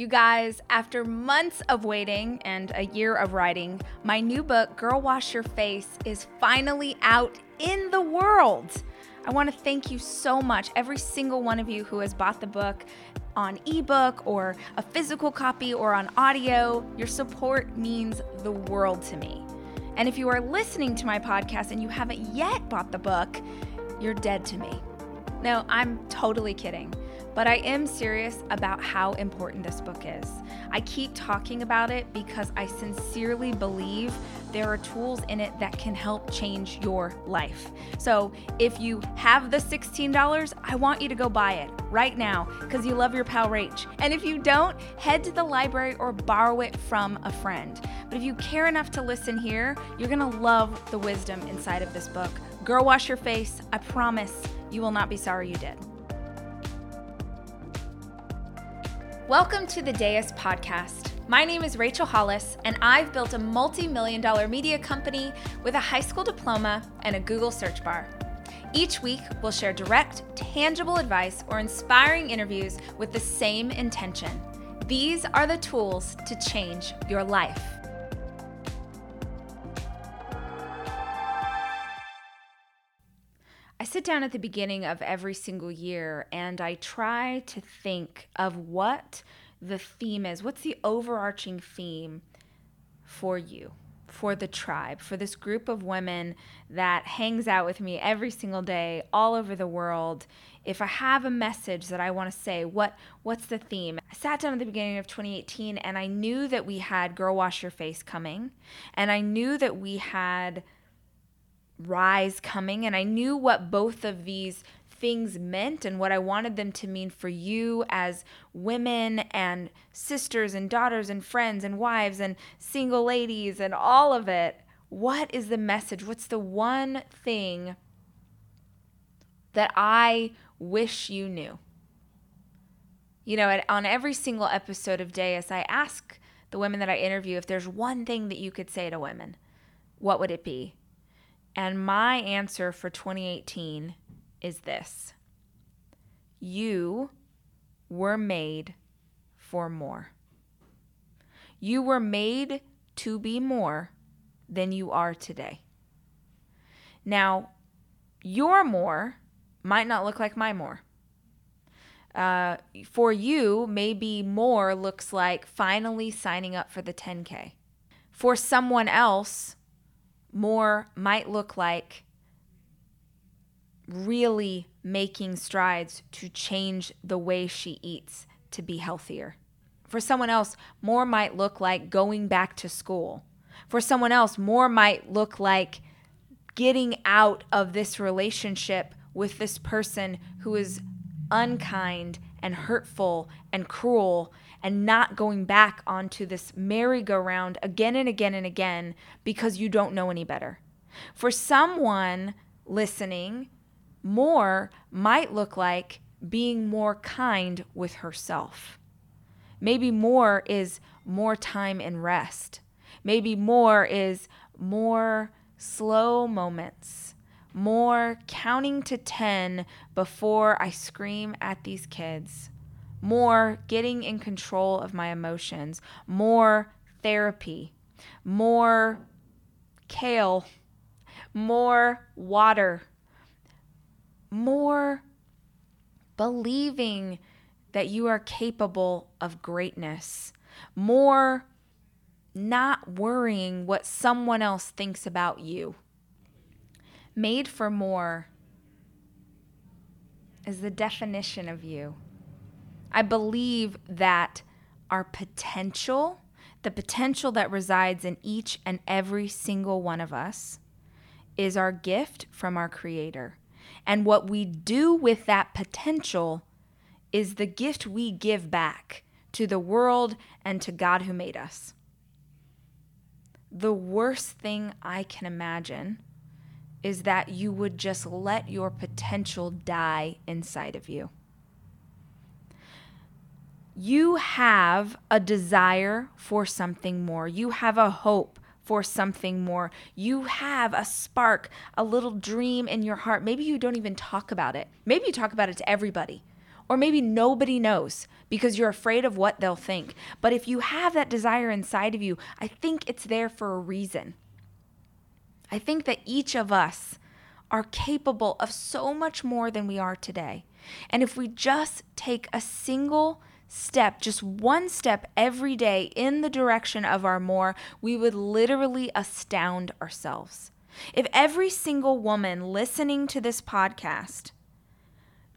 You guys, after months of waiting and a year of writing, my new book, Girl Wash Your Face, is finally out in the world. I want to thank you so much, every single one of you who has bought the book on ebook or a physical copy or on audio. Your support means the world to me. And if you are listening to my podcast and you haven't yet bought the book, you're dead to me. No, I'm totally kidding. But I am serious about how important this book is. I keep talking about it because I sincerely believe there are tools in it that can help change your life. So if you have the $16, I want you to go buy it right now because you love your pal Rach. And if you don't, head to the library or borrow it from a friend. But if you care enough to listen here, you're gonna love the wisdom inside of this book. Girl, wash your face. I promise you will not be sorry you did. Welcome to the Dais podcast. My name is Rachel Hollis, and I've built a multi million dollar media company with a high school diploma and a Google search bar. Each week, we'll share direct, tangible advice or inspiring interviews with the same intention. These are the tools to change your life. I sit down at the beginning of every single year and I try to think of what the theme is. What's the overarching theme for you, for the tribe, for this group of women that hangs out with me every single day all over the world? If I have a message that I want to say, what what's the theme? I sat down at the beginning of 2018 and I knew that we had Girl Wash Your Face coming and I knew that we had rise coming and I knew what both of these things meant and what I wanted them to mean for you as women and sisters and daughters and friends and wives and single ladies and all of it. What is the message? What's the one thing that I wish you knew? You know, on every single episode of Dais, I ask the women that I interview if there's one thing that you could say to women, what would it be? And my answer for 2018 is this You were made for more. You were made to be more than you are today. Now, your more might not look like my more. Uh, for you, maybe more looks like finally signing up for the 10K. For someone else, more might look like really making strides to change the way she eats to be healthier. For someone else, more might look like going back to school. For someone else, more might look like getting out of this relationship with this person who is unkind and hurtful and cruel and not going back onto this merry-go-round again and again and again because you don't know any better. For someone listening, more might look like being more kind with herself. Maybe more is more time and rest. Maybe more is more slow moments, more counting to 10 before I scream at these kids. More getting in control of my emotions, more therapy, more kale, more water, more believing that you are capable of greatness, more not worrying what someone else thinks about you. Made for more is the definition of you. I believe that our potential, the potential that resides in each and every single one of us, is our gift from our Creator. And what we do with that potential is the gift we give back to the world and to God who made us. The worst thing I can imagine is that you would just let your potential die inside of you you have a desire for something more. You have a hope for something more. You have a spark, a little dream in your heart. Maybe you don't even talk about it. Maybe you talk about it to everybody. Or maybe nobody knows because you're afraid of what they'll think. But if you have that desire inside of you, I think it's there for a reason. I think that each of us are capable of so much more than we are today. And if we just take a single step, just one step every day in the direction of our more, we would literally astound ourselves. If every single woman listening to this podcast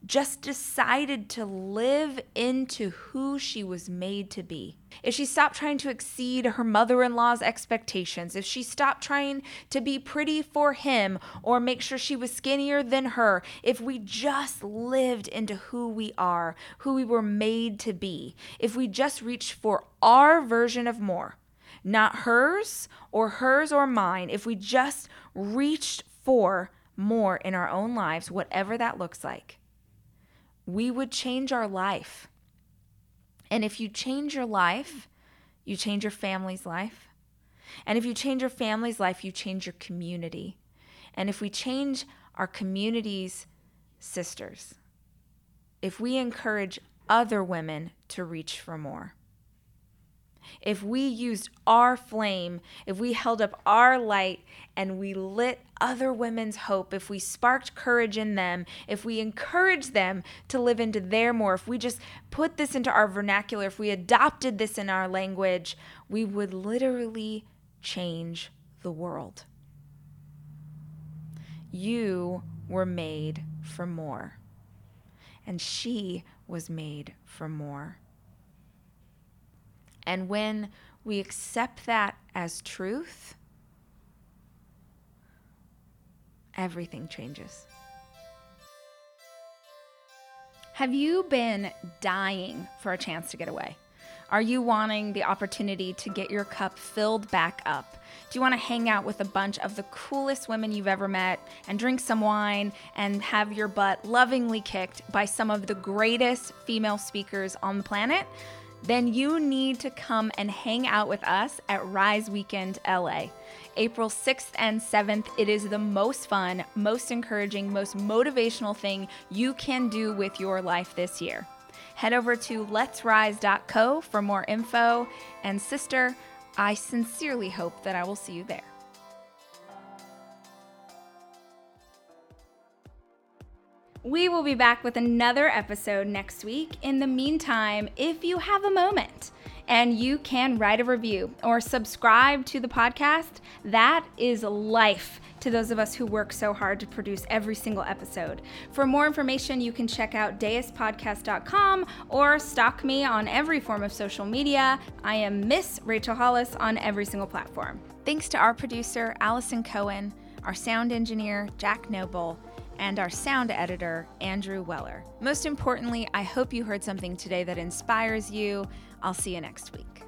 just decided to live into who she was made to be. If she stopped trying to exceed her mother in law's expectations, if she stopped trying to be pretty for him or make sure she was skinnier than her, if we just lived into who we are, who we were made to be, if we just reached for our version of more, not hers or hers or mine, if we just reached for more in our own lives, whatever that looks like we would change our life. And if you change your life, you change your family's life. And if you change your family's life, you change your community. And if we change our community's sisters, if we encourage other women to reach for more, if we used our flame, if we held up our light and we lit other women's hope, if we sparked courage in them, if we encouraged them to live into their more, if we just put this into our vernacular, if we adopted this in our language, we would literally change the world. You were made for more, and she was made for more. And when we accept that as truth, everything changes. Have you been dying for a chance to get away? Are you wanting the opportunity to get your cup filled back up? Do you want to hang out with a bunch of the coolest women you've ever met and drink some wine and have your butt lovingly kicked by some of the greatest female speakers on the planet? Then you need to come and hang out with us at Rise Weekend LA. April 6th and 7th, it is the most fun, most encouraging, most motivational thing you can do with your life this year. Head over to letsrise.co for more info. And, sister, I sincerely hope that I will see you there. We will be back with another episode next week. In the meantime, if you have a moment and you can write a review or subscribe to the podcast, that is life to those of us who work so hard to produce every single episode. For more information, you can check out daispodcast.com or stalk me on every form of social media. I am Miss Rachel Hollis on every single platform. Thanks to our producer, Allison Cohen, our sound engineer, Jack Noble and our sound editor, Andrew Weller. Most importantly, I hope you heard something today that inspires you. I'll see you next week.